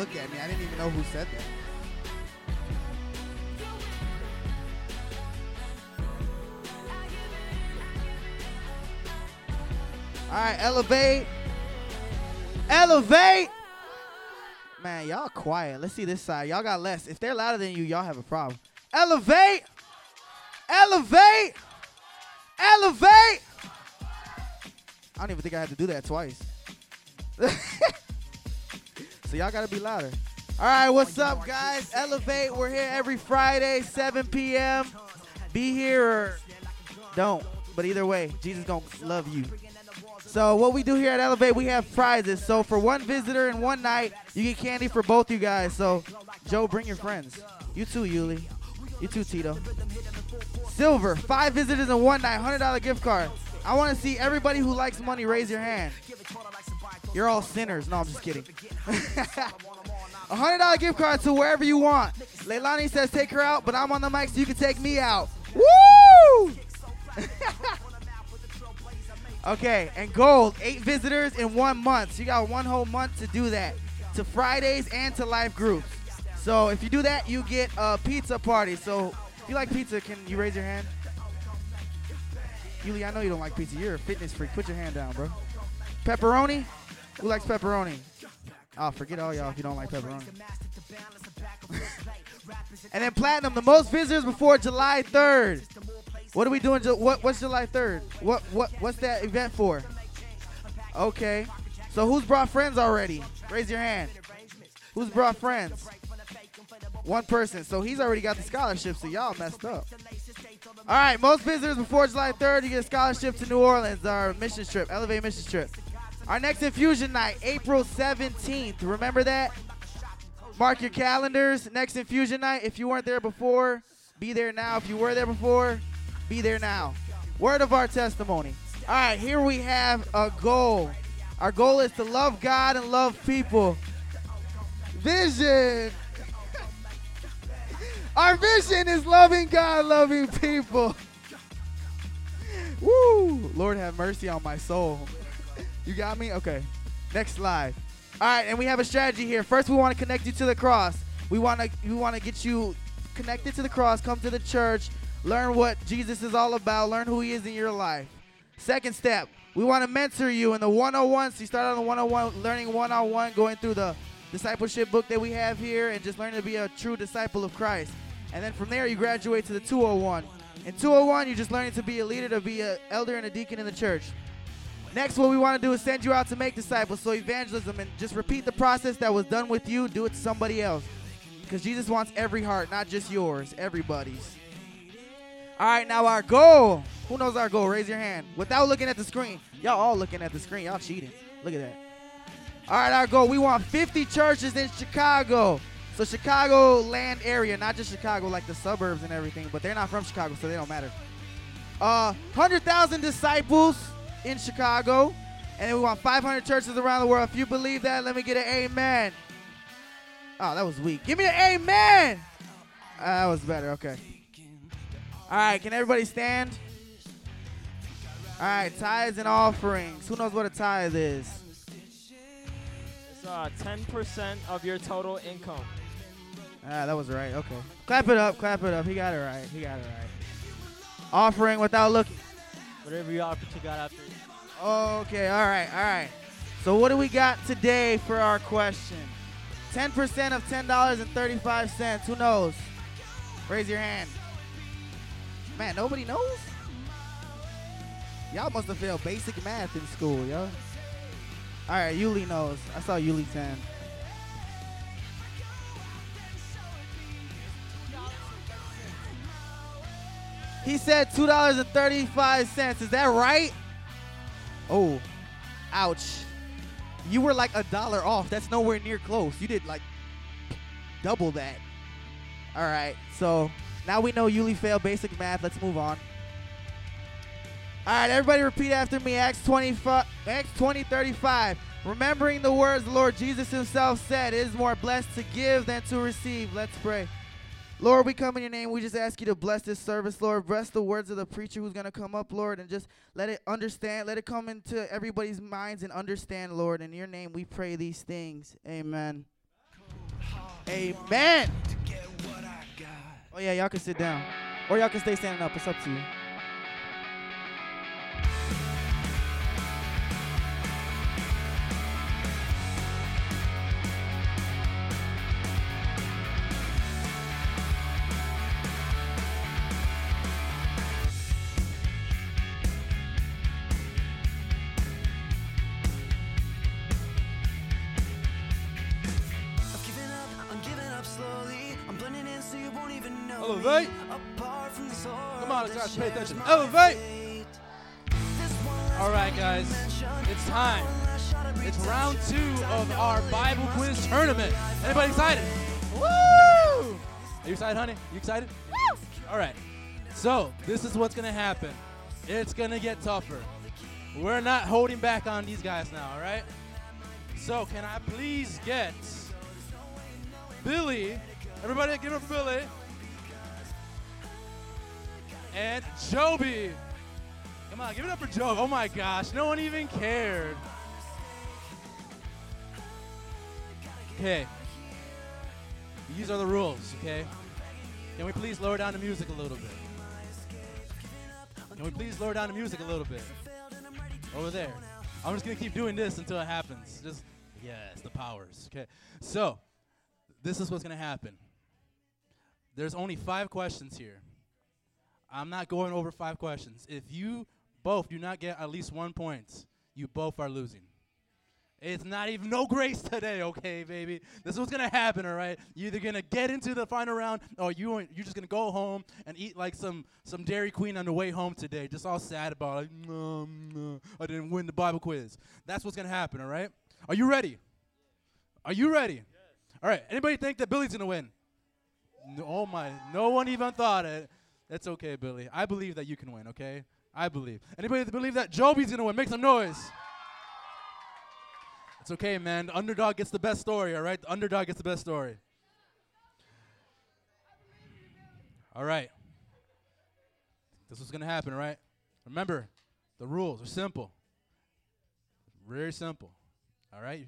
look at me. I didn't even know who said that. All right, elevate. Elevate. Man, y'all quiet. Let's see this side. Y'all got less. If they're louder than you, y'all have a problem. Elevate. Elevate. Elevate. I don't even think I had to do that twice. so y'all gotta be louder. All right, what's up, guys? Elevate. We're here every Friday, 7 p.m. Be here or don't. But either way, Jesus gonna love you. So what we do here at Elevate, we have prizes. So for one visitor in one night, you get candy for both you guys. So Joe, bring your friends. You too, Yuli. You too, Tito. Silver, five visitors in one night, hundred dollar gift card. I want to see everybody who likes money raise your hand. You're all sinners. No, I'm just kidding. A hundred dollar gift card to wherever you want. Leilani says take her out, but I'm on the mic so you can take me out. Woo! okay, and gold, eight visitors in one month. So you got one whole month to do that. To Fridays and to live groups. So if you do that, you get a pizza party. So if you like pizza, can you raise your hand? Yuli, I know you don't like pizza. You're a fitness freak. Put your hand down, bro. Pepperoni? Who likes pepperoni? Oh, forget all y'all if you don't like pepperoni. and then platinum, the most visitors before July 3rd. What are we doing? What what's July 3rd? What what what's that event for? Okay. So who's brought friends already? Raise your hand. Who's brought friends? One person. So he's already got the scholarship, so y'all messed up. All right, most visitors before July 3rd, you get a scholarship to New Orleans, our mission trip, Elevate mission trip. Our next infusion night, April 17th. Remember that? Mark your calendars. Next infusion night. If you weren't there before, be there now. If you were there before, be there now. Word of our testimony. All right, here we have a goal. Our goal is to love God and love people. Vision. Our vision is loving God, loving people. Woo! Lord have mercy on my soul. You got me? Okay. Next slide. All right, and we have a strategy here. First, we want to connect you to the cross. We want to we want to get you connected to the cross. Come to the church. Learn what Jesus is all about. Learn who He is in your life. Second step, we want to mentor you in the 101. So you start on the 101, learning one-on-one, going through the discipleship book that we have here, and just learning to be a true disciple of Christ. And then from there, you graduate to the 201. In 201, you're just learning to be a leader, to be an elder and a deacon in the church. Next, what we want to do is send you out to make disciples. So evangelism, and just repeat the process that was done with you. Do it to somebody else, because Jesus wants every heart, not just yours, everybody's. All right, now our goal. Who knows our goal? Raise your hand. Without looking at the screen. Y'all all looking at the screen. Y'all cheating. Look at that. All right, our goal. We want 50 churches in Chicago. So Chicago land area, not just Chicago, like the suburbs and everything, but they're not from Chicago, so they don't matter. Uh, 100,000 disciples in Chicago, and then we want 500 churches around the world. If you believe that, let me get an amen. Oh, that was weak. Give me an amen. Uh, that was better. Okay. All right, can everybody stand? All right, tithes and offerings. Who knows what a tithe is? It's uh, 10% of your total income. Ah, that was right. Okay. Clap it up. Clap it up. He got it right. He got it right. Offering without looking. Whatever you offer to God after. Okay. All right. All right. So what do we got today for our question? 10% of $10.35. Who knows? Raise your hand. Man, nobody knows? Y'all must have failed basic math in school, yo. All right, Yuli knows. I saw Yuli 10. He said $2.35. Is that right? Oh, ouch. You were like a dollar off. That's nowhere near close. You did like double that. All right, so now we know Yuli failed basic math. Let's move on. All right, everybody repeat after me. Acts 25, Acts 20, 35. Remembering the words the Lord Jesus himself said, it is more blessed to give than to receive. Let's pray. Lord, we come in your name. We just ask you to bless this service, Lord. Bless the words of the preacher who's going to come up, Lord, and just let it understand. Let it come into everybody's minds and understand, Lord. In your name, we pray these things. Amen. Amen. Oh yeah, y'all can sit down, or y'all can stay standing up. It's up to you. Elevate. me. Apart from this world Come on, guys, pay attention. Elevate. fate. This one last All right, guys, it's time. One last shot of It's round two of our Bible quiz tournament. Anybody excited? Woo! Are you excited, honey? You excited? Woo! All right. So this is what's gonna happen. It's gonna get tougher. We're not holding back on these guys now. All right. So can I please get Billy? Everybody, give it up for Billy. And Joby. Come on, give it up for Job. Oh my gosh, no one even cared. Okay. These are the rules, okay? Can we please lower down the music a little bit? Can we please lower down the music a little bit? Over there. I'm just gonna keep doing this until it happens. Just yes, the powers. Okay. So this is what's gonna happen. There's only five questions here. I'm not going over five questions. If you both do not get at least one point, you both are losing. It's not even no grace today, okay, baby. This is what's gonna happen, all right. You're either gonna get into the final round, or you you're just gonna go home and eat like some some Dairy Queen on the way home today, just all sad about like, no, no, I didn't win the Bible quiz. That's what's gonna happen, all right. Are you ready? Are you ready? All right. Anybody think that Billy's gonna win? No, oh my! No one even thought it. It's okay, Billy. I believe that you can win. Okay, I believe. Anybody believe that Joby's gonna win? Make some noise. It's okay, man. The underdog gets the best story. All right, the underdog gets the best story. All right. This is gonna happen, all right? Remember, the rules are simple. Very simple. All right.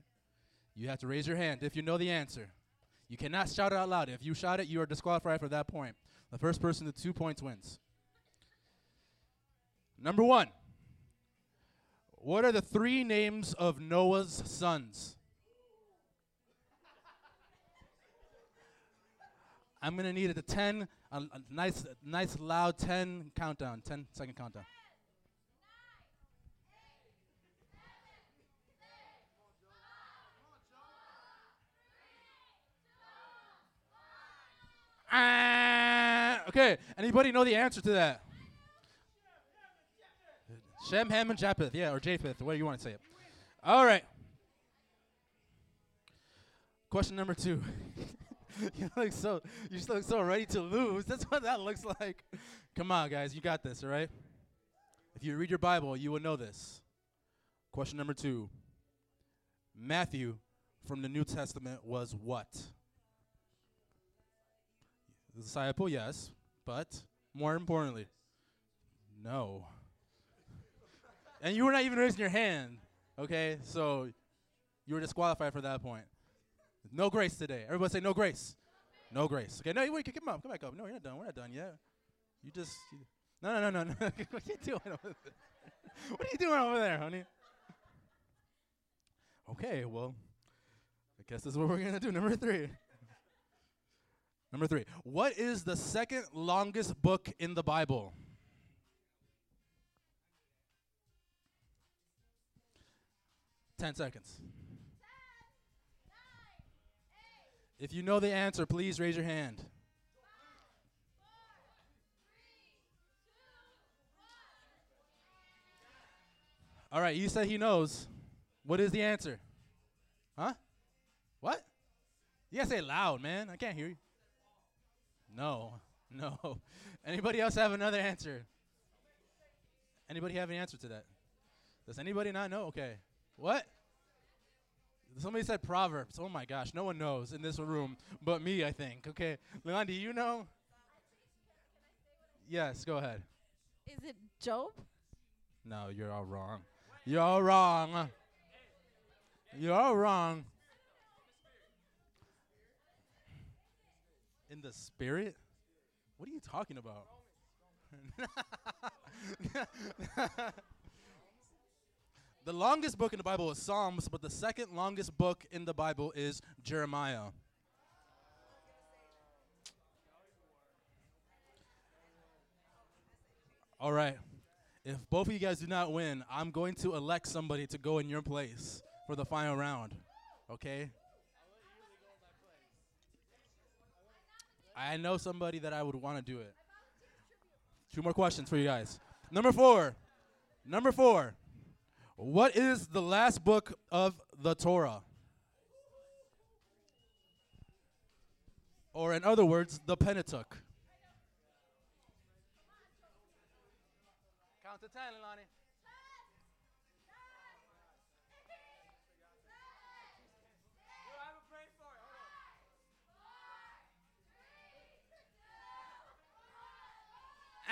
You have to raise your hand if you know the answer. You cannot shout it out loud. If you shout it, you are disqualified for that point. The first person to two points wins. Number one. What are the three names of Noah's sons? I'm gonna need a 10, a, a nice, nice loud 10 countdown, 10 second countdown. Ah, okay. Anybody know the answer to that? Shem, Ham, and Japheth. Yeah, or Japheth, way you want to say it. All right. Question number two. you look so you just look so ready to lose. That's what that looks like. Come on, guys, you got this, all right? If you read your Bible, you will know this. Question number two. Matthew from the New Testament was what? The disciple, yes, but more importantly, no. and you were not even raising your hand, okay? So you were disqualified for that point. No grace today. Everybody say no grace. No grace. Okay, no, you wait, come on, come back up. No, you're not done. We're not done yet. You just, you, no, no, no, no, no. what are you doing over there? What are you doing over there, honey? Okay, well, I guess this is what we're gonna do. Number three. Number three. What is the second longest book in the Bible? Ten seconds. If you know the answer, please raise your hand. All right, you said he knows. What is the answer? Huh? What? You gotta say it loud, man. I can't hear you. No, no. Anybody else have another answer? Anybody have an answer to that? Does anybody not know? Okay. What? Somebody said Proverbs. Oh my gosh, no one knows in this room but me, I think. Okay. Leon, do you know? Yes, go ahead. Is it Job? No, you're all wrong. You're all wrong. You're all wrong. In the spirit? What are you talking about? the longest book in the Bible is Psalms, but the second longest book in the Bible is Jeremiah. All right. If both of you guys do not win, I'm going to elect somebody to go in your place for the final round. Okay? I know somebody that I would want to do it. Two more questions for you guys. Number four. Number four. What is the last book of the Torah? Or, in other words, the Pentateuch. Count to ten, Lonnie.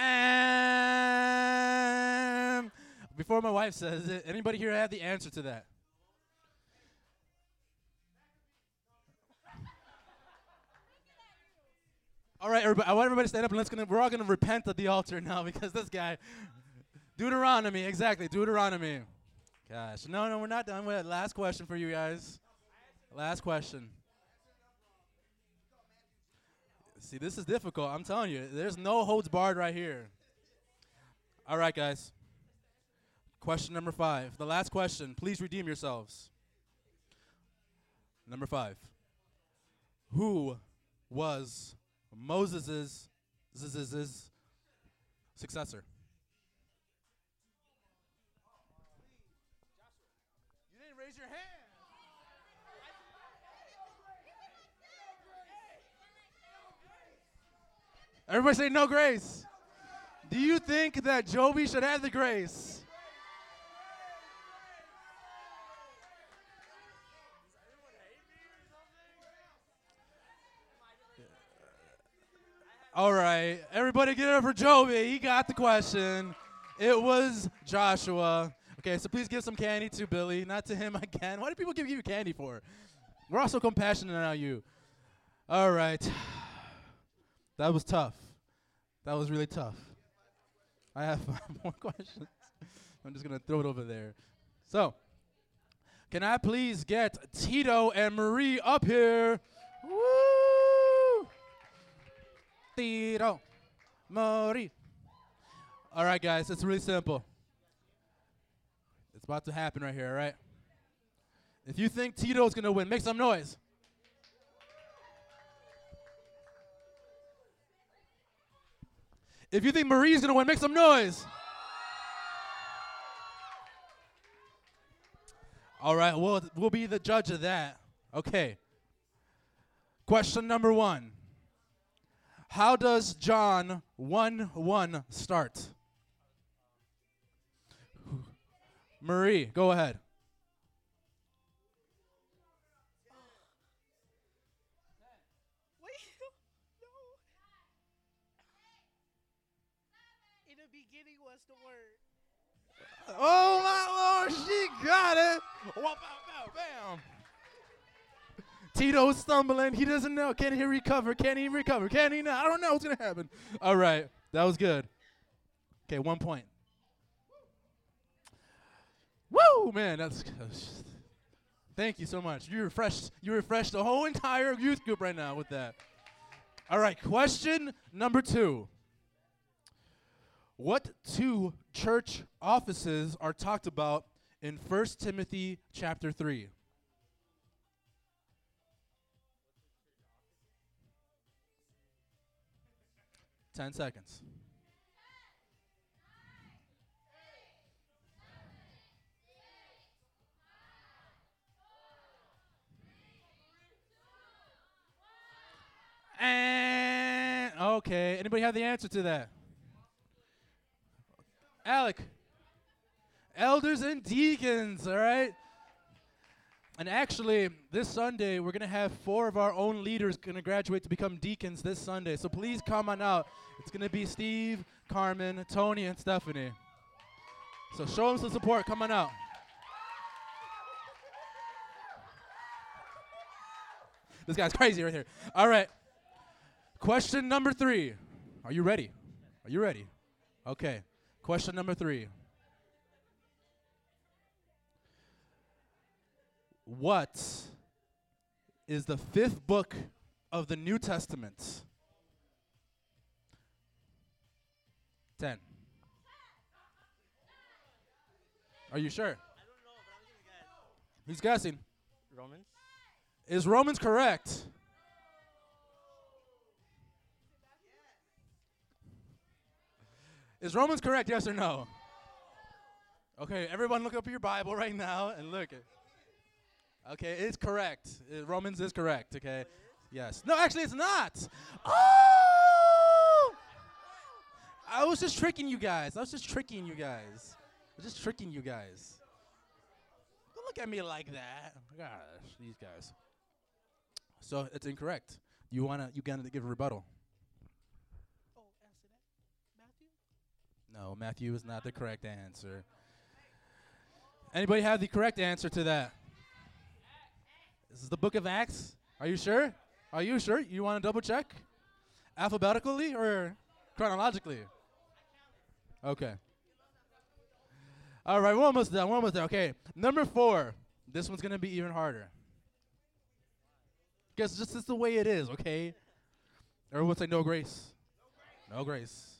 And before my wife says it, anybody here have the answer to that? All right, everybody. I want everybody to stand up and let's gonna. We're all gonna repent at the altar now because this guy, Deuteronomy, exactly, Deuteronomy. Gosh, no, no, we're not done with it. Last question for you guys. Last question. See, this is difficult. I'm telling you, there's no holds barred right here. All right, guys. Question number five. The last question. Please redeem yourselves. Number five. Who was Moses' successor? Everybody say no grace. Do you think that Joby should have the grace? All right, everybody get it up for Joby. He got the question. It was Joshua. Okay, so please give some candy to Billy, not to him again. Why do people give you candy for? We're also compassionate on you. All right. That was tough. That was really tough. I have five more questions. I'm just going to throw it over there. So, can I please get Tito and Marie up here? Woo! Tito, Marie. All right, guys, it's really simple. It's about to happen right here, all right? If you think Tito's going to win, make some noise. If you think Marie's gonna win, make some noise. All right, we'll we'll be the judge of that. Okay. Question number one. How does John 1 1 start? Marie, go ahead. Oh my lord, she got it. Bow, bow, bam. Tito's stumbling. He doesn't know. Can he recover? Can he recover? Can he not? I don't know what's gonna happen. All right, that was good. Okay, one point. Woo, man, that's. that's thank you so much. You refreshed. You refreshed the whole entire youth group right now with that. All right, question number two. What two church offices are talked about in 1 Timothy chapter 3? Ten seconds. And okay, anybody have the answer to that? Alec. Elders and deacons, all right? And actually, this Sunday, we're going to have four of our own leaders going to graduate to become deacons this Sunday. So please come on out. It's going to be Steve, Carmen, Tony, and Stephanie. So show them some support. Come on out. This guy's crazy right here. All right. Question number three. Are you ready? Are you ready? Okay. Question number three. What is the fifth book of the New Testament? Ten. Are you sure? He's guessing. Romans. Is Romans correct? Is Romans correct? Yes or no? Okay, everyone look up your Bible right now and look. Okay, it's correct. Uh, Romans is correct, okay? Yes. No, actually it's not. Oh! I was just tricking you guys. I was just tricking you guys. I was just tricking you guys. Don't look at me like that. Gosh, these guys. So it's incorrect. You wanna you gonna give a rebuttal? Oh, answer that. Matthew? No, Matthew is not the correct answer. Anybody have the correct answer to that? This is the book of Acts. Are you sure? Are you sure? You want to double check? Alphabetically or chronologically? Okay. All right, we're almost done. We're almost done. Okay, number four. This one's gonna be even harder. Guess just is the way it is. Okay. Everyone say no grace. No grace.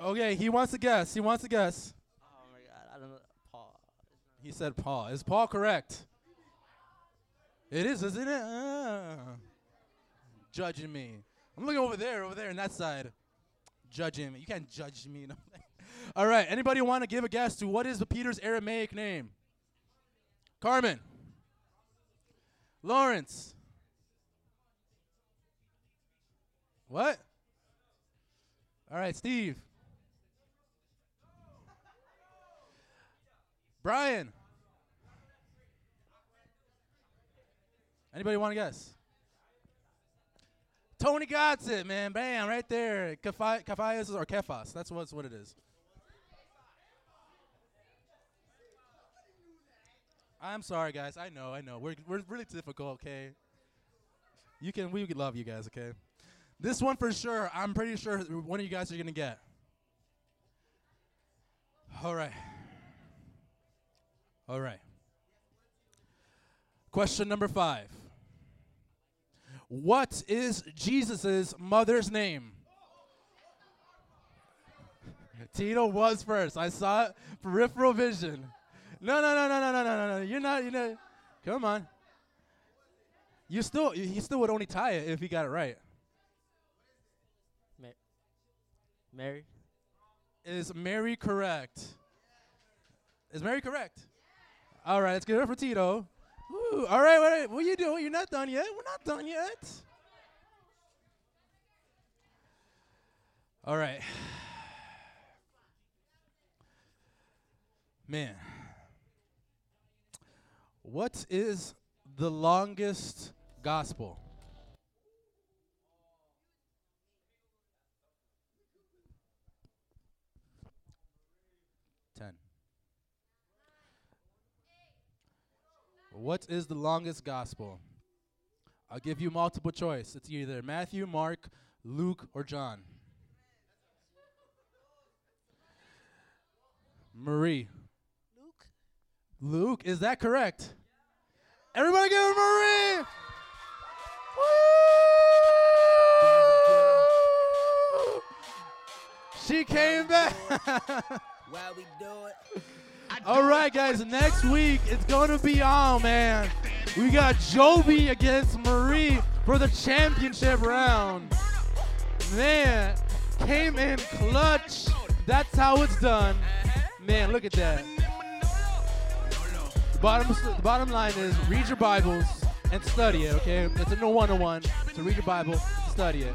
Okay, he wants to guess. He wants to guess. Oh my god, I don't know. Paul. He said Paul. Is Paul correct? It is, isn't it? Ah. Judging me. I'm looking over there, over there, on that side. Judging me. You can't judge me. All right. Anybody want to give a guess to what is Peter's Aramaic name? Carmen. Lawrence. What? All right, Steve. Brian. Anybody want to guess? Tony got it, man. Bam, right there. Kaphias or Kefas. That's what's what it is. I'm sorry, guys. I know, I know. We're we're really difficult, okay? You can we love you guys, okay? This one for sure. I'm pretty sure one of you guys are gonna get. All right. All right. Question number five. What is Jesus' mother's name? Tito was first. I saw it. Peripheral vision. No, no, no, no, no, no, no, no, no. You're not. You know. Come on. You still. He still would only tie it if he got it right. Mary. Is Mary correct? Is Mary correct? All right, let's get it for Tito. Woo, all right, wait, what are you doing? You're not done yet. We're not done yet. All right. Man. What is the longest gospel? Ten. What is the longest gospel? I'll give you multiple choice. It's either Matthew, Mark, Luke, or John. Marie. Luke? Luke, is that correct? Everybody give her Marie! Woo! She came back. While we do it. All right, guys. Next week it's gonna be on, man. We got Joby against Marie for the championship round. Man, came in clutch. That's how it's done. Man, look at that. The bottom the bottom line is read your Bibles and study it. Okay, it's a no one-on-one. So read your Bible, study it.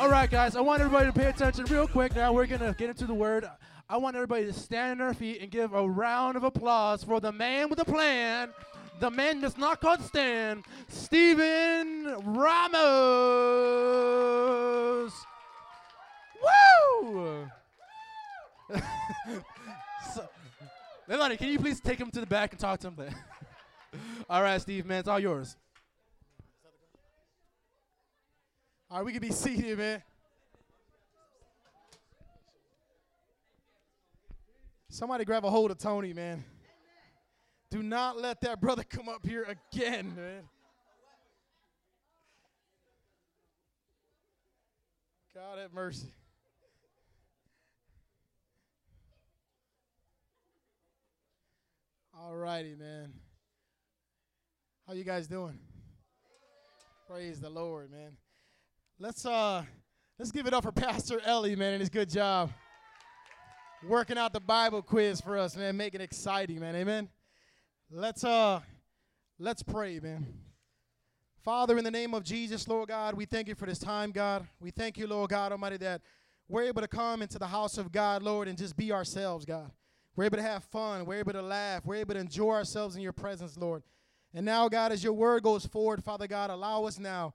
All right, guys. I want everybody to pay attention real quick. Now we're gonna get into the word. I want everybody to stand on their feet and give a round of applause for the man with a plan. The man that's not called Stan, Steven Ramos. Woo! so, Leilani, can you please take him to the back and talk to him? all right, Steve, man, it's all yours. All right, we can be seated, man. Somebody grab a hold of Tony, man. Do not let that brother come up here again, man. God have mercy. All righty, man. How you guys doing? Praise the Lord, man. Let's uh let's give it up for Pastor Ellie, man, and his good job. Working out the Bible quiz for us, man, making it exciting, man. Amen. Let's uh let's pray, man. Father, in the name of Jesus, Lord God, we thank you for this time, God. We thank you, Lord God Almighty, that we're able to come into the house of God, Lord, and just be ourselves, God. We're able to have fun. We're able to laugh. We're able to enjoy ourselves in your presence, Lord. And now, God, as your word goes forward, Father God, allow us now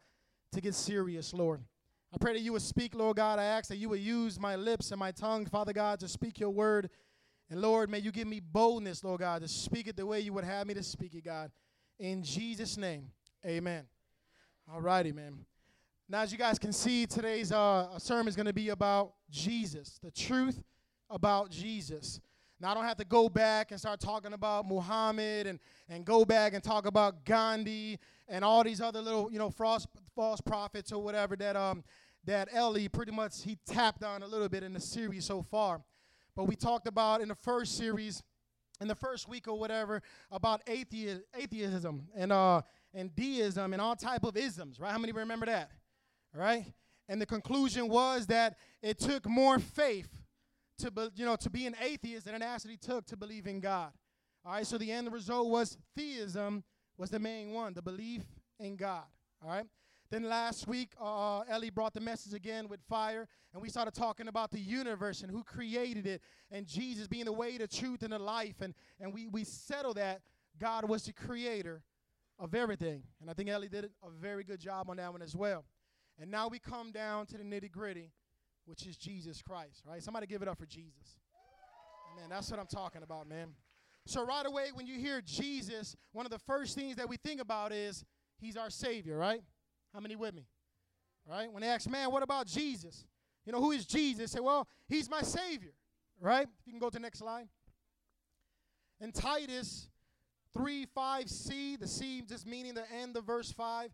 to get serious, Lord. I pray that you would speak, Lord God. I ask that you would use my lips and my tongue, Father God, to speak your word. And Lord, may you give me boldness, Lord God, to speak it the way you would have me to speak it, God. In Jesus' name, amen. All righty, man. Now, as you guys can see, today's uh, sermon is going to be about Jesus, the truth about Jesus. Now, I don't have to go back and start talking about Muhammad and, and go back and talk about Gandhi and all these other little, you know, false, false prophets or whatever that, um, that Ellie pretty much he tapped on a little bit in the series so far. But we talked about in the first series, in the first week or whatever, about athe- atheism and, uh, and deism and all type of isms, right? How many remember that? Right? And the conclusion was that it took more faith to be, you know to be an atheist than it actually took to believe in God. All right, so the end result was theism was the main one, the belief in God. All right. Then last week, uh, Ellie brought the message again with fire, and we started talking about the universe and who created it, and Jesus being the way, the truth, and the life. And, and we, we settled that God was the creator of everything. And I think Ellie did a very good job on that one as well. And now we come down to the nitty gritty, which is Jesus Christ, right? Somebody give it up for Jesus. Man, that's what I'm talking about, man. So right away, when you hear Jesus, one of the first things that we think about is he's our Savior, right? How many with me? Right? When they ask, man, what about Jesus? You know, who is Jesus? Say, well, he's my Savior, right? If you can go to the next slide. In Titus 3 5c, the C just meaning the end of verse 5,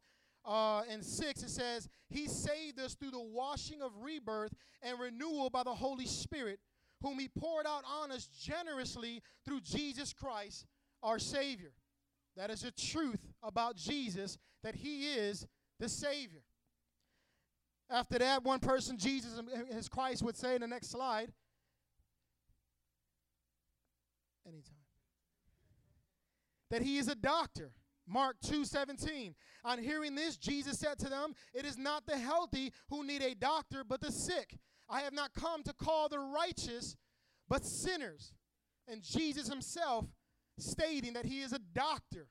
uh, and 6, it says, He saved us through the washing of rebirth and renewal by the Holy Spirit, whom He poured out on us generously through Jesus Christ, our Savior. That is the truth about Jesus, that He is the Savior. After that, one person, Jesus his Christ, would say in the next slide, anytime, that He is a doctor. Mark 2:17. On hearing this, Jesus said to them, "It is not the healthy who need a doctor, but the sick. I have not come to call the righteous, but sinners." And Jesus himself stating that he is a doctor.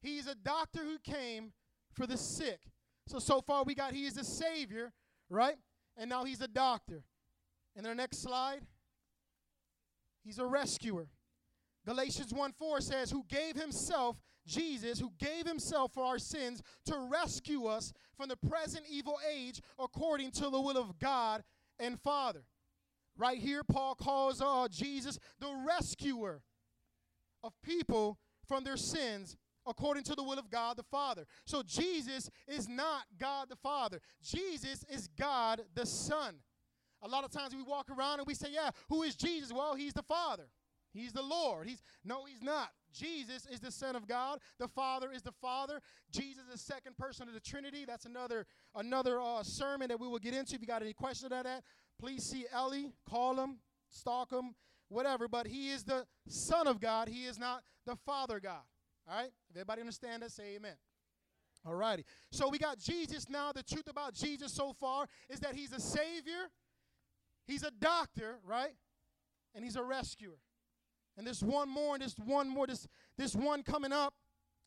He is a doctor who came for the sick. So so far we got he is a savior, right? And now he's a doctor. And the next slide, he's a rescuer. Galatians 1 4 says, Who gave himself, Jesus, who gave himself for our sins to rescue us from the present evil age according to the will of God and Father. Right here, Paul calls uh, Jesus the rescuer of people from their sins according to the will of God the Father. So Jesus is not God the Father, Jesus is God the Son. A lot of times we walk around and we say, Yeah, who is Jesus? Well, he's the Father. He's the Lord. He's no, he's not. Jesus is the Son of God. The Father is the Father. Jesus is the second person of the Trinity. That's another another uh, sermon that we will get into. If you got any questions about that, please see Ellie, call him, stalk him, whatever, but he is the Son of God. He is not the Father God. All right? If everybody understand that, say amen. All righty. So we got Jesus now. The truth about Jesus so far is that he's a Savior, he's a doctor, right? And he's a rescuer. And there's one more, and there's one more, this, this one coming up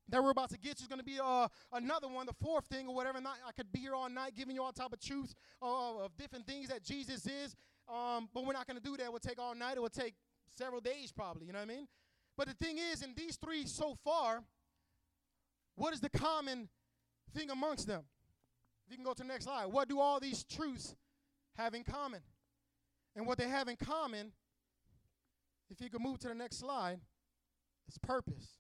that we're about to get is going to be uh, another one, the fourth thing or whatever. I could be here all night giving you all type of truths uh, of different things that Jesus is, um, but we're not going to do that. It will take all night. It will take several days probably, you know what I mean? But the thing is, in these three so far, what is the common thing amongst them? If you can go to the next slide. What do all these truths have in common? And what they have in common, if you could move to the next slide, is purpose.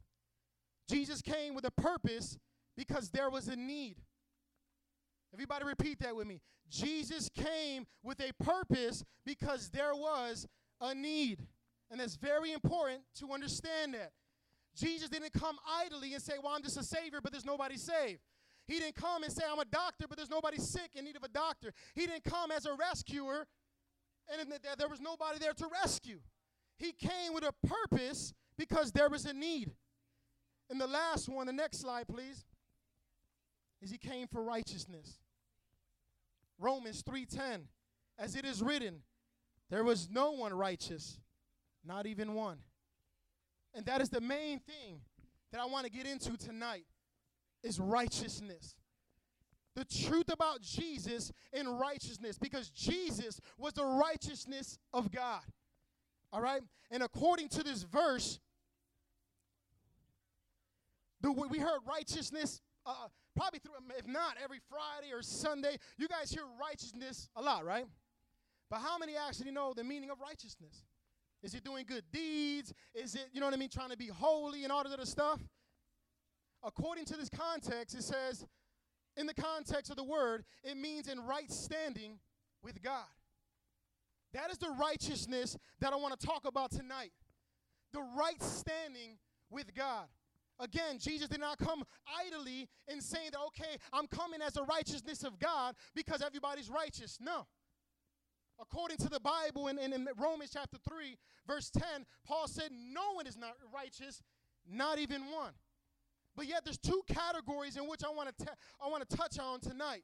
Jesus came with a purpose because there was a need. Everybody repeat that with me. Jesus came with a purpose because there was a need. And it's very important to understand that. Jesus didn't come idly and say, Well, I'm just a savior, but there's nobody saved. He didn't come and say, I'm a doctor, but there's nobody sick in need of a doctor. He didn't come as a rescuer, and th- there was nobody there to rescue. He came with a purpose because there was a need. And the last one, the next slide, please, is he came for righteousness. Romans 3:10, as it is written, there was no one righteous, not even one. And that is the main thing that I want to get into tonight is righteousness. The truth about Jesus and righteousness because Jesus was the righteousness of God. All right? And according to this verse, the, we heard righteousness uh, probably through, if not every Friday or Sunday. You guys hear righteousness a lot, right? But how many actually know the meaning of righteousness? Is it doing good deeds? Is it, you know what I mean, trying to be holy and all that other stuff? According to this context, it says, in the context of the word, it means in right standing with God. That is the righteousness that I want to talk about tonight. The right standing with God. Again, Jesus did not come idly in saying that, okay, I'm coming as the righteousness of God because everybody's righteous. No. According to the Bible in, in, in Romans chapter 3, verse 10, Paul said, No one is not righteous, not even one. But yet there's two categories in which I want to I want to touch on tonight.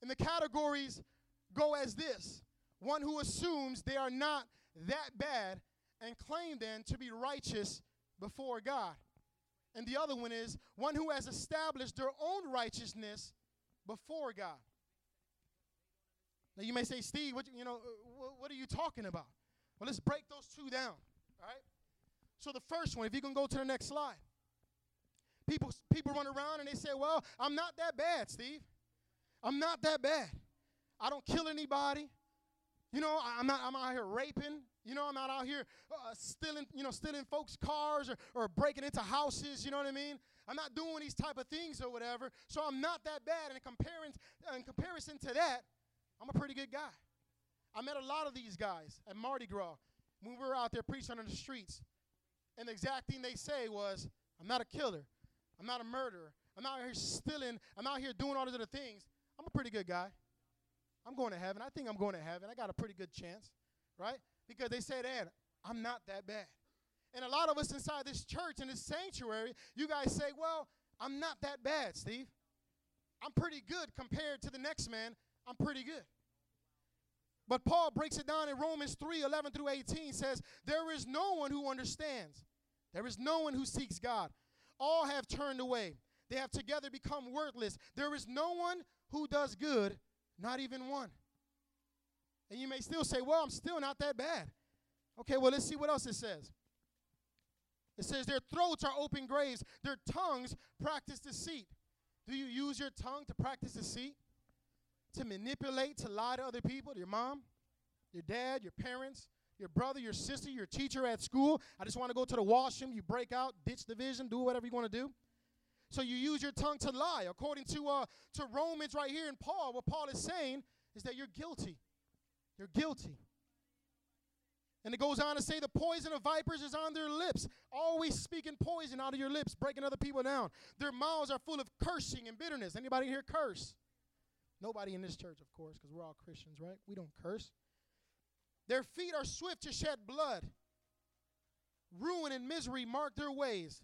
And the categories go as this. One who assumes they are not that bad and claim then to be righteous before God. And the other one is one who has established their own righteousness before God. Now you may say, Steve, what you know, uh, what are you talking about? Well, let's break those two down. All right. So the first one, if you can go to the next slide. People, people run around and they say, Well, I'm not that bad, Steve. I'm not that bad. I don't kill anybody. You know, I'm not I'm out here raping. You know, I'm not out here uh, stealing, you know, stealing folks' cars or, or breaking into houses, you know what I mean? I'm not doing these type of things or whatever. So I'm not that bad. And in, comparing, in comparison to that, I'm a pretty good guy. I met a lot of these guys at Mardi Gras when we were out there preaching on the streets. And the exact thing they say was, I'm not a killer. I'm not a murderer. I'm out here stealing. I'm out here doing all these other things. I'm a pretty good guy. I'm going to heaven. I think I'm going to heaven. I got a pretty good chance, right? Because they say that I'm not that bad. And a lot of us inside this church and this sanctuary, you guys say, well, I'm not that bad, Steve. I'm pretty good compared to the next man. I'm pretty good. But Paul breaks it down in Romans 3 11 through 18 says, There is no one who understands, there is no one who seeks God. All have turned away. They have together become worthless. There is no one who does good, not even one. And you may still say, well, I'm still not that bad. Okay, well, let's see what else it says. It says, Their throats are open graves, their tongues practice deceit. Do you use your tongue to practice deceit? To manipulate, to lie to other people, to your mom, your dad, your parents, your brother, your sister, your teacher at school. I just want to go to the washroom. You break out, ditch the vision, do whatever you want to do. So you use your tongue to lie. According to, uh, to Romans right here in Paul, what Paul is saying is that you're guilty. You're guilty. And it goes on to say the poison of vipers is on their lips, always speaking poison out of your lips, breaking other people down. Their mouths are full of cursing and bitterness. Anybody here curse? Nobody in this church, of course, because we're all Christians, right? We don't curse. Their feet are swift to shed blood. ruin and misery mark their ways,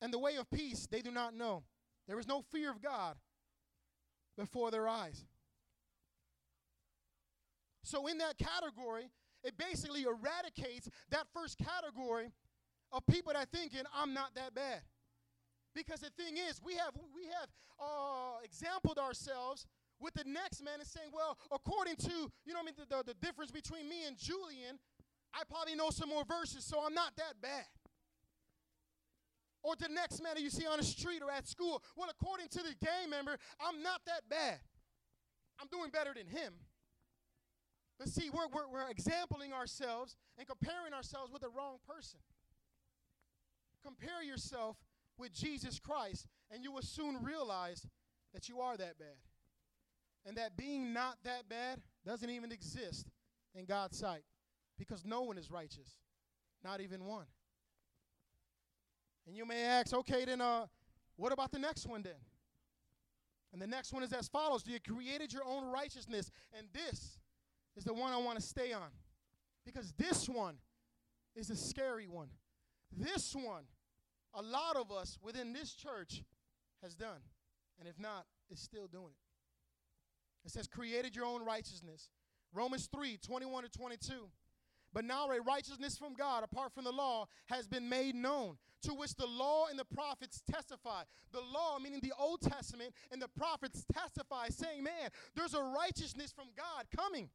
and the way of peace they do not know. There is no fear of God before their eyes. So, in that category, it basically eradicates that first category of people that thinking I'm not that bad. Because the thing is, we have we have uh, exampled ourselves with the next man and saying, well, according to you know, I mean, the, the, the difference between me and Julian, I probably know some more verses, so I'm not that bad. Or the next man that you see on the street or at school, well, according to the gang member, I'm not that bad. I'm doing better than him. But see, we're, we're, we're exempling ourselves and comparing ourselves with the wrong person. Compare yourself with Jesus Christ, and you will soon realize that you are that bad. And that being not that bad doesn't even exist in God's sight because no one is righteous, not even one. And you may ask, okay, then uh, what about the next one then? And the next one is as follows Do You created your own righteousness, and this is the one I want to stay on because this one is a scary one. This one, a lot of us within this church has done, and if not, is still doing it. It says, created your own righteousness. Romans 3 21 to 22. But now a righteousness from God, apart from the law, has been made known, to which the law and the prophets testify. The law, meaning the Old Testament, and the prophets testify, saying, Man, there's a righteousness from God coming.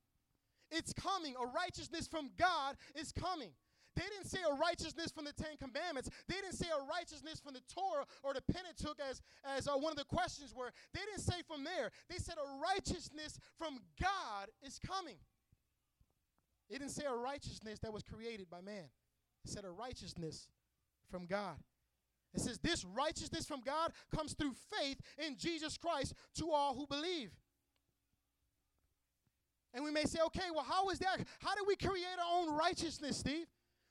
It's coming. A righteousness from God is coming. They didn't say a righteousness from the Ten Commandments. They didn't say a righteousness from the Torah or the Pentateuch, as, as uh, one of the questions were. They didn't say from there. They said a righteousness from God is coming. It didn't say a righteousness that was created by man. It said a righteousness from God. It says this righteousness from God comes through faith in Jesus Christ to all who believe. And we may say, okay, well, how is that? How do we create our own righteousness, Steve?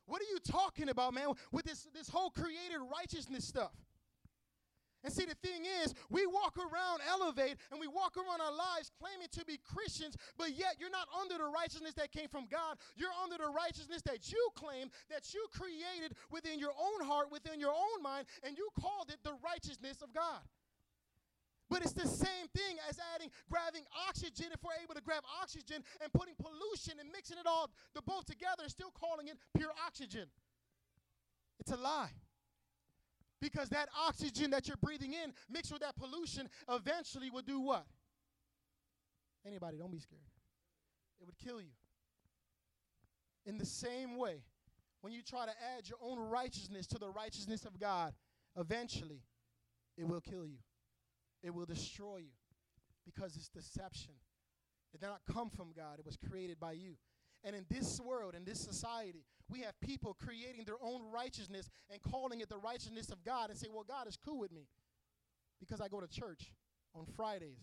What are you talking about, man, with this, this whole created righteousness stuff? And see, the thing is, we walk around Elevate and we walk around our lives claiming to be Christians, but yet you're not under the righteousness that came from God. You're under the righteousness that you claim, that you created within your own heart, within your own mind, and you called it the righteousness of God. But it's the same thing as adding, grabbing oxygen, if we're able to grab oxygen and putting pollution and mixing it all, the both together, and still calling it pure oxygen. It's a lie. Because that oxygen that you're breathing in mixed with that pollution eventually will do what? Anybody, don't be scared. It would kill you. In the same way, when you try to add your own righteousness to the righteousness of God, eventually it will kill you. It will destroy you because it's deception. It did not come from God, it was created by you. And in this world, in this society, we have people creating their own righteousness and calling it the righteousness of God and say, well, God is cool with me because I go to church on Fridays.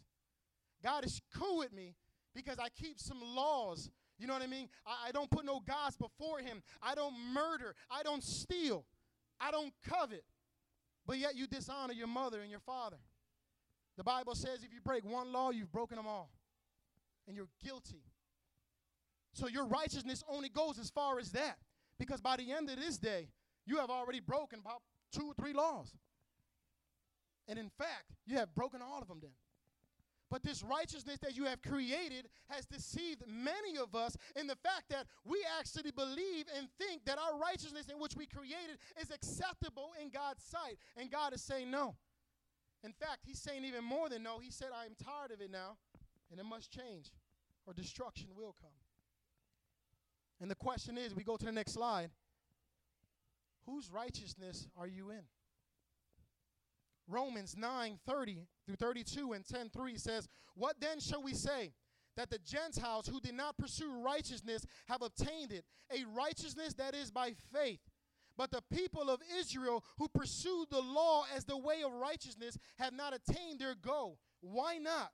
God is cool with me because I keep some laws. You know what I mean? I, I don't put no gods before him. I don't murder. I don't steal. I don't covet. But yet you dishonor your mother and your father. The Bible says if you break one law, you've broken them all. And you're guilty. So your righteousness only goes as far as that. Because by the end of this day, you have already broken about two or three laws. And in fact, you have broken all of them then. But this righteousness that you have created has deceived many of us in the fact that we actually believe and think that our righteousness in which we created is acceptable in God's sight. And God is saying no. In fact, He's saying even more than no. He said, I am tired of it now, and it must change, or destruction will come. And the question is we go to the next slide whose righteousness are you in? Romans 9 30 through 32 and 10 3 says, What then shall we say? That the Gentiles who did not pursue righteousness have obtained it, a righteousness that is by faith. But the people of Israel who pursued the law as the way of righteousness have not attained their goal. Why not?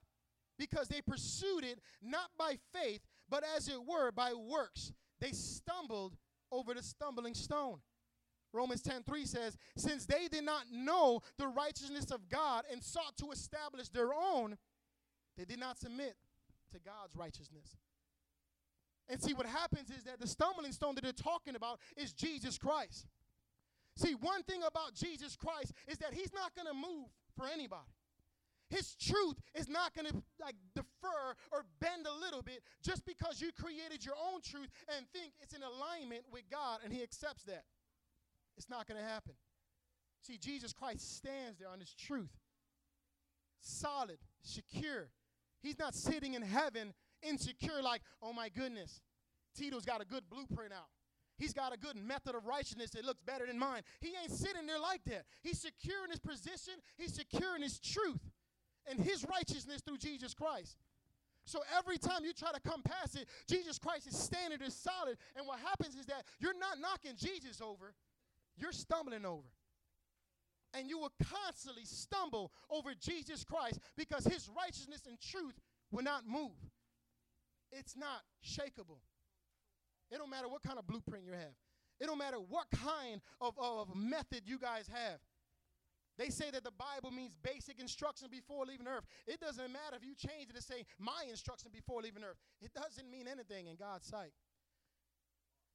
Because they pursued it not by faith, but as it were by works. They stumbled over the stumbling stone. Romans 10:3 says, "Since they did not know the righteousness of God and sought to establish their own, they did not submit to God's righteousness." And see, what happens is that the stumbling stone that they're talking about is Jesus Christ. See, one thing about Jesus Christ is that he's not going to move for anybody. His truth is not going to like defer or bend a little bit just because you created your own truth and think it's in alignment with God and he accepts that. It's not going to happen. See, Jesus Christ stands there on his truth. Solid, secure. He's not sitting in heaven insecure like, "Oh my goodness, Tito's got a good blueprint out." He's got a good method of righteousness that looks better than mine. He ain't sitting there like that. He's secure in his position, he's secure in his truth and his righteousness through Jesus Christ. So every time you try to come past it, Jesus Christ is standing there solid. And what happens is that you're not knocking Jesus over, you're stumbling over. And you will constantly stumble over Jesus Christ because his righteousness and truth will not move. It's not shakable. It don't matter what kind of blueprint you have. It don't matter what kind of, of method you guys have. They say that the Bible means basic instruction before leaving earth. It doesn't matter if you change it to say my instruction before leaving earth. It doesn't mean anything in God's sight.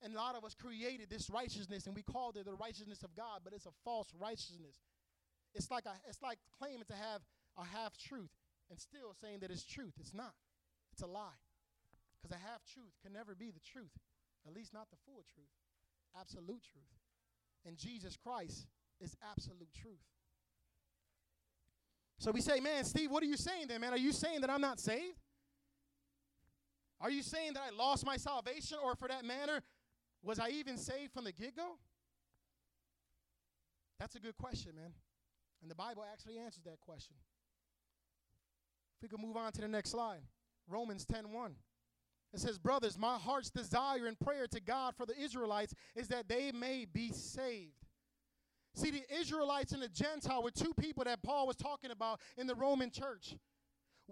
And a lot of us created this righteousness and we called it the righteousness of God, but it's a false righteousness. It's like a, it's like claiming to have a half truth and still saying that it's truth. It's not. It's a lie. Because a half truth can never be the truth, at least not the full truth, absolute truth. And Jesus Christ is absolute truth. So we say, man, Steve, what are you saying then, man? Are you saying that I'm not saved? Are you saying that I lost my salvation, or for that matter, was I even saved from the get go? That's a good question, man. And the Bible actually answers that question. If we could move on to the next slide Romans 10 1. It says, Brothers, my heart's desire and prayer to God for the Israelites is that they may be saved. See, the Israelites and the Gentile were two people that Paul was talking about in the Roman church.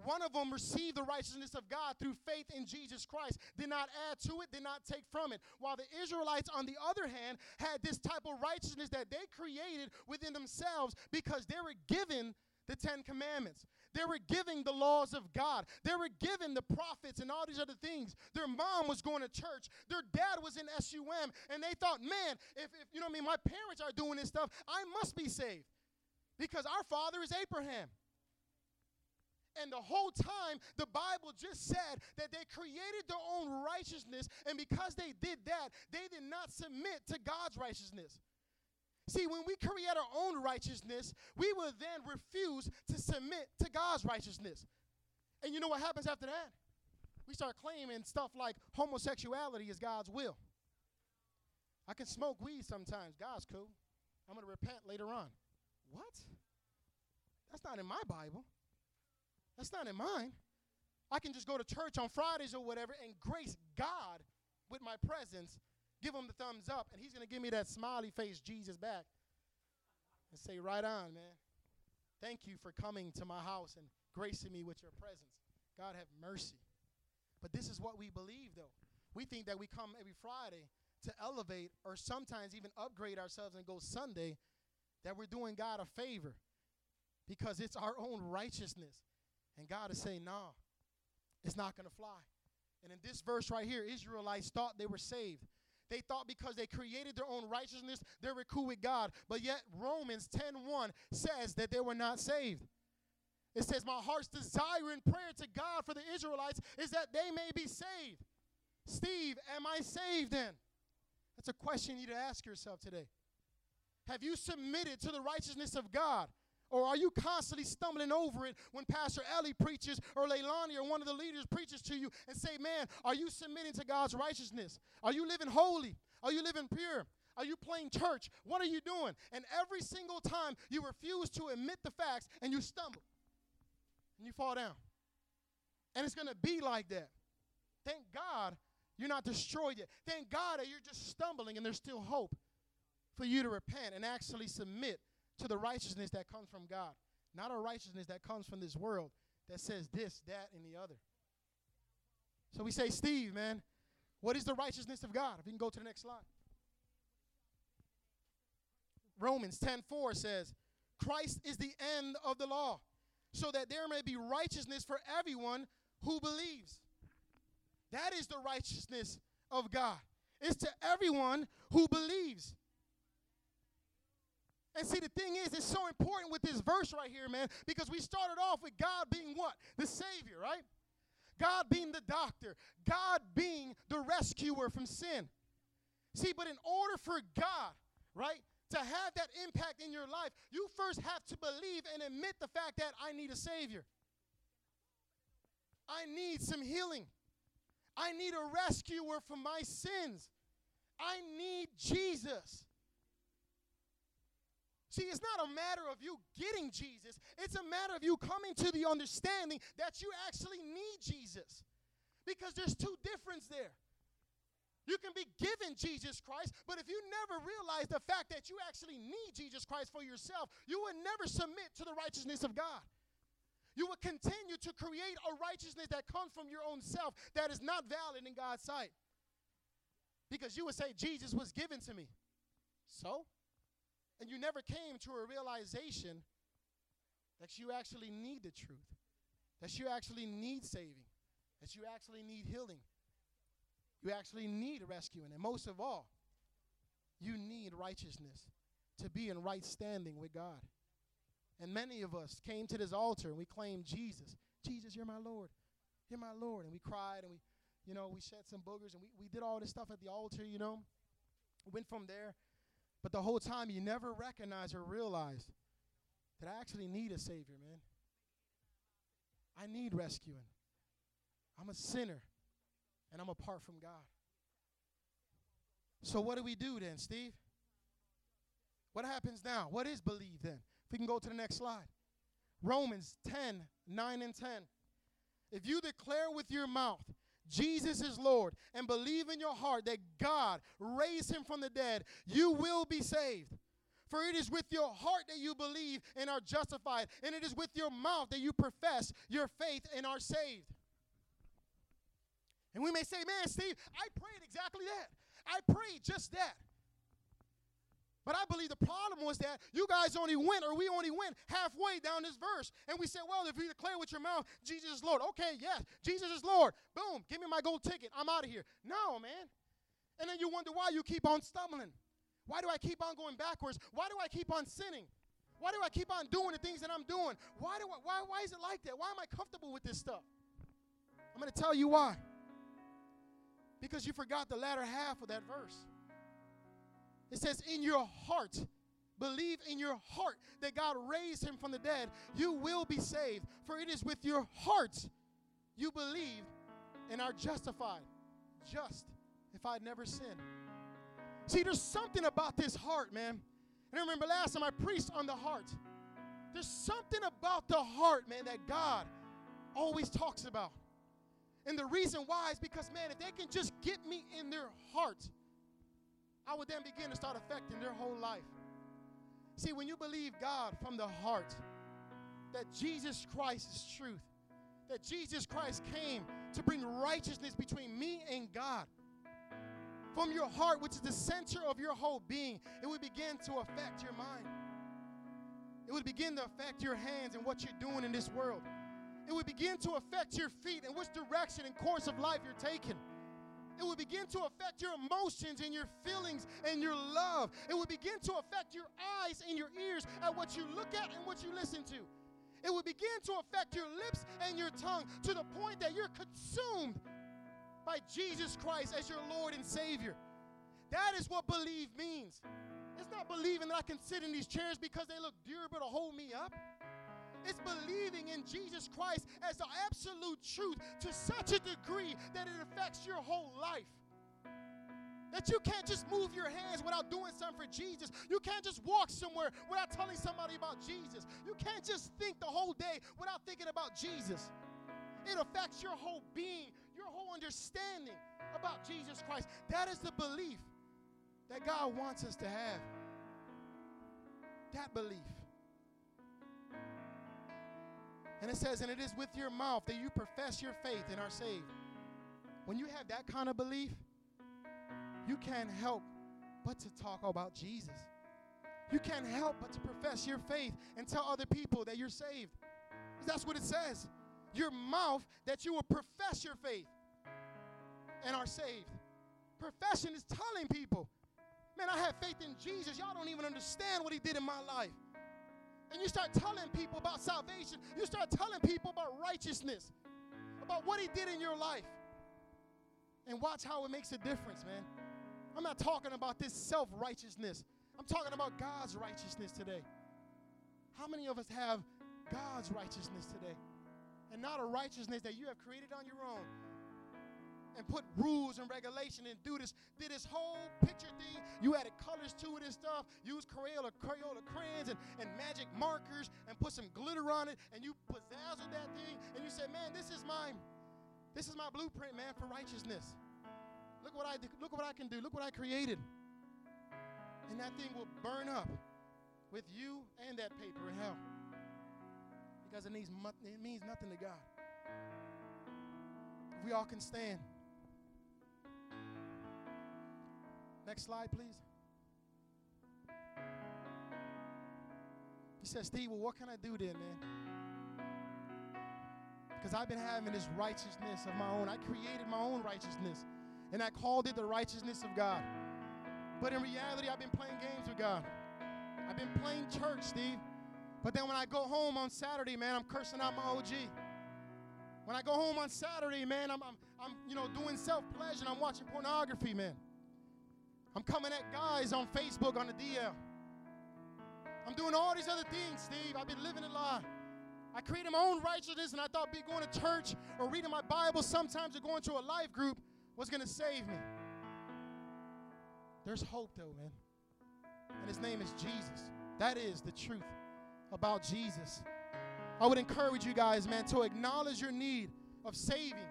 One of them received the righteousness of God through faith in Jesus Christ, did not add to it, did not take from it. While the Israelites, on the other hand, had this type of righteousness that they created within themselves because they were given the Ten Commandments. They were giving the laws of God. They were giving the prophets and all these other things. Their mom was going to church. Their dad was in SUM. And they thought, man, if, if you know what I mean, my parents are doing this stuff, I must be saved. Because our father is Abraham. And the whole time, the Bible just said that they created their own righteousness. And because they did that, they did not submit to God's righteousness. See, when we create our own righteousness, we will then refuse to submit to God's righteousness. And you know what happens after that? We start claiming stuff like homosexuality is God's will. I can smoke weed sometimes. God's cool. I'm going to repent later on. What? That's not in my Bible. That's not in mine. I can just go to church on Fridays or whatever and grace God with my presence give him the thumbs up, and he's going to give me that smiley face Jesus back and say, Right on, man. Thank you for coming to my house and gracing me with your presence. God have mercy. But this is what we believe, though. We think that we come every Friday to elevate or sometimes even upgrade ourselves and go Sunday, that we're doing God a favor because it's our own righteousness. And God is saying, no, it's not going to fly. And in this verse right here, Israelites thought they were saved. They thought because they created their own righteousness, they were cool with God. But yet Romans 10:1 says that they were not saved. It says, My heart's desire and prayer to God for the Israelites is that they may be saved. Steve, am I saved then? That's a question you need to ask yourself today. Have you submitted to the righteousness of God? Or are you constantly stumbling over it when Pastor Ellie preaches or Leilani or one of the leaders preaches to you and say, Man, are you submitting to God's righteousness? Are you living holy? Are you living pure? Are you playing church? What are you doing? And every single time you refuse to admit the facts and you stumble and you fall down. And it's going to be like that. Thank God you're not destroyed yet. Thank God that you're just stumbling and there's still hope for you to repent and actually submit to the righteousness that comes from God, not a righteousness that comes from this world that says this, that, and the other. So we say, Steve, man, what is the righteousness of God? If you can go to the next slide. Romans 10:4 says, Christ is the end of the law, so that there may be righteousness for everyone who believes. That is the righteousness of God. It's to everyone who believes. And see, the thing is, it's so important with this verse right here, man, because we started off with God being what? The Savior, right? God being the doctor, God being the rescuer from sin. See, but in order for God, right, to have that impact in your life, you first have to believe and admit the fact that I need a Savior. I need some healing. I need a rescuer from my sins. I need Jesus. See, it's not a matter of you getting Jesus, it's a matter of you coming to the understanding that you actually need Jesus. Because there's two differences there. You can be given Jesus Christ, but if you never realize the fact that you actually need Jesus Christ for yourself, you would never submit to the righteousness of God. You will continue to create a righteousness that comes from your own self that is not valid in God's sight. Because you would say, Jesus was given to me. So? And you never came to a realization that you actually need the truth, that you actually need saving, that you actually need healing, you actually need rescuing. And most of all, you need righteousness to be in right standing with God. And many of us came to this altar and we claimed Jesus. Jesus, you're my Lord. You're my Lord. And we cried and we, you know, we shed some boogers and we, we did all this stuff at the altar, you know. Went from there. But the whole time you never recognized or realized that I actually need a Savior, man. I need rescuing. I'm a sinner and I'm apart from God. So what do we do then, Steve? What happens now? What is believe then? If we can go to the next slide. Romans 10, 9 and 10. If you declare with your mouth Jesus is Lord and believe in your heart that God raised him from the dead, you will be saved. For it is with your heart that you believe and are justified, and it is with your mouth that you profess your faith and are saved. And we may say, man, Steve, I prayed exactly that. I prayed just that. But I believe the problem was that you guys only went, or we only went halfway down this verse. And we said, well, if you declare with your mouth, Jesus is Lord, okay, yes, Jesus is Lord. Boom, give me my gold ticket. I'm out of here. No, man. And then you wonder why you keep on stumbling. Why do I keep on going backwards? Why do I keep on sinning? Why do I keep on doing the things that I'm doing? Why do I, why, why is it like that? Why am I comfortable with this stuff? I'm going to tell you why. Because you forgot the latter half of that verse. It says, In your heart, believe in your heart that God raised him from the dead, you will be saved. For it is with your heart you believe and are justified. Just if I'd never sinned. See, there's something about this heart, man. And I remember last time I preached on the heart. There's something about the heart, man, that God always talks about. And the reason why is because, man, if they can just get me in their heart, I would then begin to start affecting their whole life. See, when you believe God from the heart, that Jesus Christ is truth, that Jesus Christ came to bring righteousness between me and God, from your heart, which is the center of your whole being, it would begin to affect your mind. It would begin to affect your hands and what you're doing in this world. It would begin to affect your feet and which direction and course of life you're taking. It will begin to affect your emotions and your feelings and your love. It will begin to affect your eyes and your ears at what you look at and what you listen to. It will begin to affect your lips and your tongue to the point that you're consumed by Jesus Christ as your Lord and Savior. That is what believe means. It's not believing that I can sit in these chairs because they look durable to hold me up. It's believing in Jesus Christ as the absolute truth to such a degree that it affects your whole life. That you can't just move your hands without doing something for Jesus. You can't just walk somewhere without telling somebody about Jesus. You can't just think the whole day without thinking about Jesus. It affects your whole being, your whole understanding about Jesus Christ. That is the belief that God wants us to have. That belief. And it says, and it is with your mouth that you profess your faith and are saved. When you have that kind of belief, you can't help but to talk about Jesus. You can't help but to profess your faith and tell other people that you're saved. That's what it says. Your mouth that you will profess your faith. and are saved. Profession is telling people, man, I have faith in Jesus. Y'all don't even understand what he did in my life. And you start telling people about salvation. You start telling people about righteousness, about what he did in your life. And watch how it makes a difference, man. I'm not talking about this self righteousness, I'm talking about God's righteousness today. How many of us have God's righteousness today? And not a righteousness that you have created on your own and put rules and regulation and do this, did this whole picture thing. You added colors to it and stuff. Use Crayola, Crayola crayons and, and magic markers and put some glitter on it and you bedazzled that thing and you said, man, this is my, this is my blueprint, man, for righteousness. Look what I look what I can do. Look what I created. And that thing will burn up with you and that paper in hell. Because it, needs, it means nothing to God. We all can stand. Next slide, please. He says, Steve, well, what can I do then, man? Because I've been having this righteousness of my own. I created my own righteousness, and I called it the righteousness of God. But in reality, I've been playing games with God. I've been playing church, Steve. But then when I go home on Saturday, man, I'm cursing out my OG. When I go home on Saturday, man, I'm, I'm, I'm you know, doing self-pleasure and I'm watching pornography, man. I'm coming at guys on Facebook on the DL. I'm doing all these other things, Steve. I've been living a lie. I created my own righteousness and I thought be going to church or reading my Bible sometimes or going to a life group was going to save me. There's hope, though, man. And his name is Jesus. That is the truth about Jesus. I would encourage you guys, man, to acknowledge your need of saving,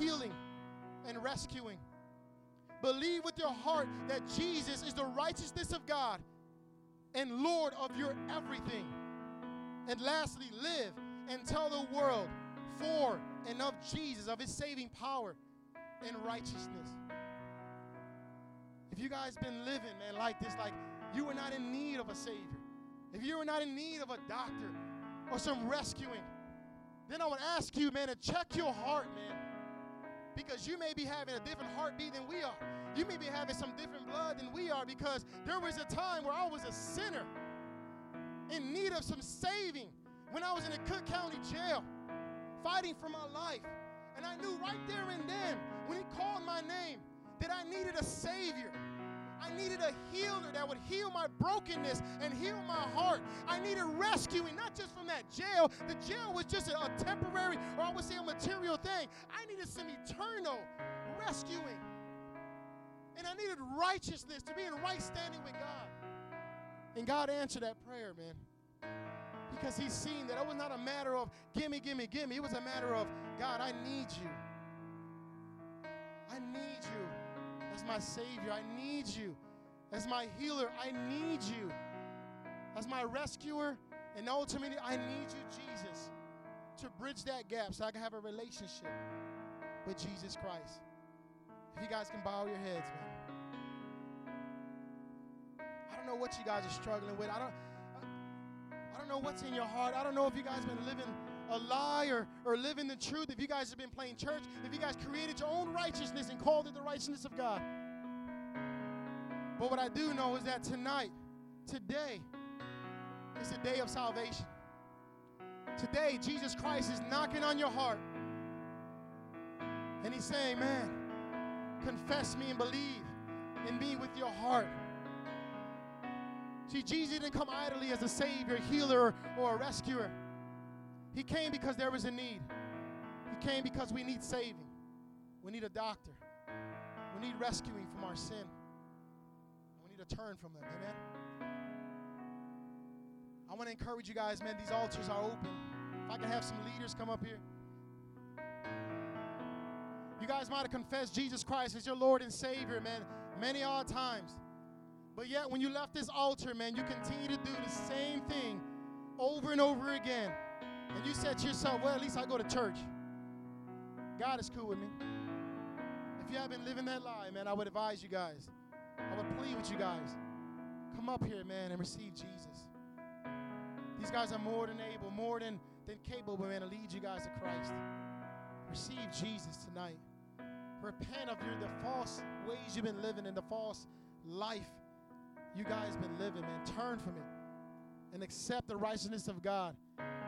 healing, and rescuing. Believe with your heart that Jesus is the righteousness of God and Lord of your everything. And lastly, live and tell the world for and of Jesus, of his saving power and righteousness. If you guys been living, man, like this, like you are not in need of a Savior, if you are not in need of a doctor or some rescuing, then I would ask you, man, to check your heart, man. Because you may be having a different heartbeat than we are. You may be having some different blood than we are because there was a time where I was a sinner in need of some saving when I was in the Cook County jail fighting for my life. And I knew right there and then when he called my name that I needed a Savior. I needed a healer that would heal my brokenness and heal my heart. I needed rescuing, not just from that jail. The jail was just a, a temporary, or I would say a material thing. I needed some eternal rescuing. And I needed righteousness to be in right standing with God. And God answered that prayer, man. Because He's seen that it was not a matter of gimme, gimme, gimme. It was a matter of God, I need you. I need you as my Savior. I need you as my healer. I need you as my rescuer. And ultimately, I need you, Jesus, to bridge that gap so I can have a relationship with Jesus Christ. If you guys can bow your heads, man. I don't know what you guys are struggling with. I don't. I don't know what's in your heart. I don't know if you guys have been living a lie or, or living the truth. If you guys have been playing church, if you guys created your own righteousness and called it the righteousness of God. But what I do know is that tonight, today, is the day of salvation. Today, Jesus Christ is knocking on your heart. And he's saying, man, confess me and believe in me with your heart. See, Jesus didn't come idly as a savior, healer, or a rescuer. He came because there was a need. He came because we need saving. We need a doctor. We need rescuing from our sin. To turn from them. Amen. I want to encourage you guys, man. These altars are open. If I can have some leaders come up here. You guys might have confessed Jesus Christ as your Lord and Savior, man, many odd times. But yet, when you left this altar, man, you continue to do the same thing over and over again. And you said to yourself, well, at least I go to church. God is cool with me. If you have been living that lie, man, I would advise you guys, I would plead with you guys, come up here, man, and receive Jesus. These guys are more than able, more than, than capable, man, to lead you guys to Christ. Receive Jesus tonight. repent of your the false ways you've been living and the false life you guys been living, man. Turn from it and accept the righteousness of God.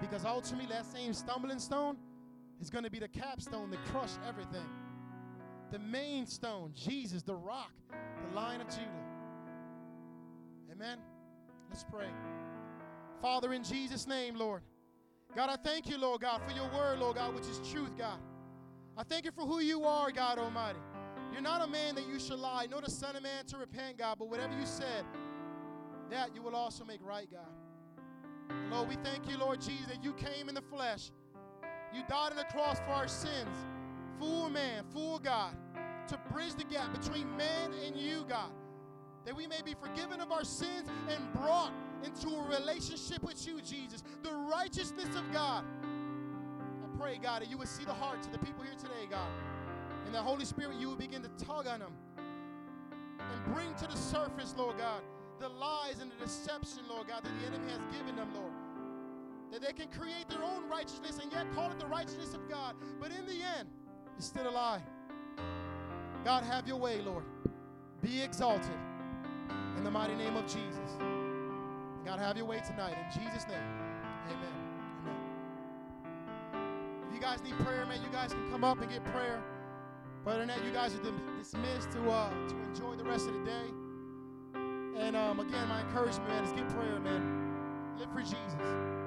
Because ultimately that same stumbling stone is going to be the capstone that crush everything. The main stone, Jesus, the rock, lion of Judah. Amen. Let's pray. Father, in Jesus' name, Lord. God, I thank you, Lord God, for your word, Lord God, which is truth, God. I thank you for who you are, God Almighty. You're not a man that you shall lie, nor the Son of Man to repent, God, but whatever you said, that you will also make right, God. Lord, we thank you, Lord Jesus, that you came in the flesh. You died on the cross for our sins, Fool man, fool God, to bridge the gap between man and you, God, that we may be forgiven of our sins and brought into a relationship with you, Jesus, the righteousness of God. I pray, God, that you would see the hearts of the people here today, God. And the Holy Spirit, you would begin to tug on them and bring to the surface, Lord God, the lies and the deception, Lord God, that the enemy has given them, Lord. That they can create their own righteousness and yet call it the righteousness of God. But in the end, it's still a lie. God, have your way, Lord. Be exalted in the mighty name of Jesus. God, have your way tonight. In Jesus' name, amen. Amen. If you guys need prayer, man, you guys can come up and get prayer. But than that, you guys are dismissed to, uh, to enjoy the rest of the day. And um, again, my encouragement, man, is get prayer, man. Live for Jesus.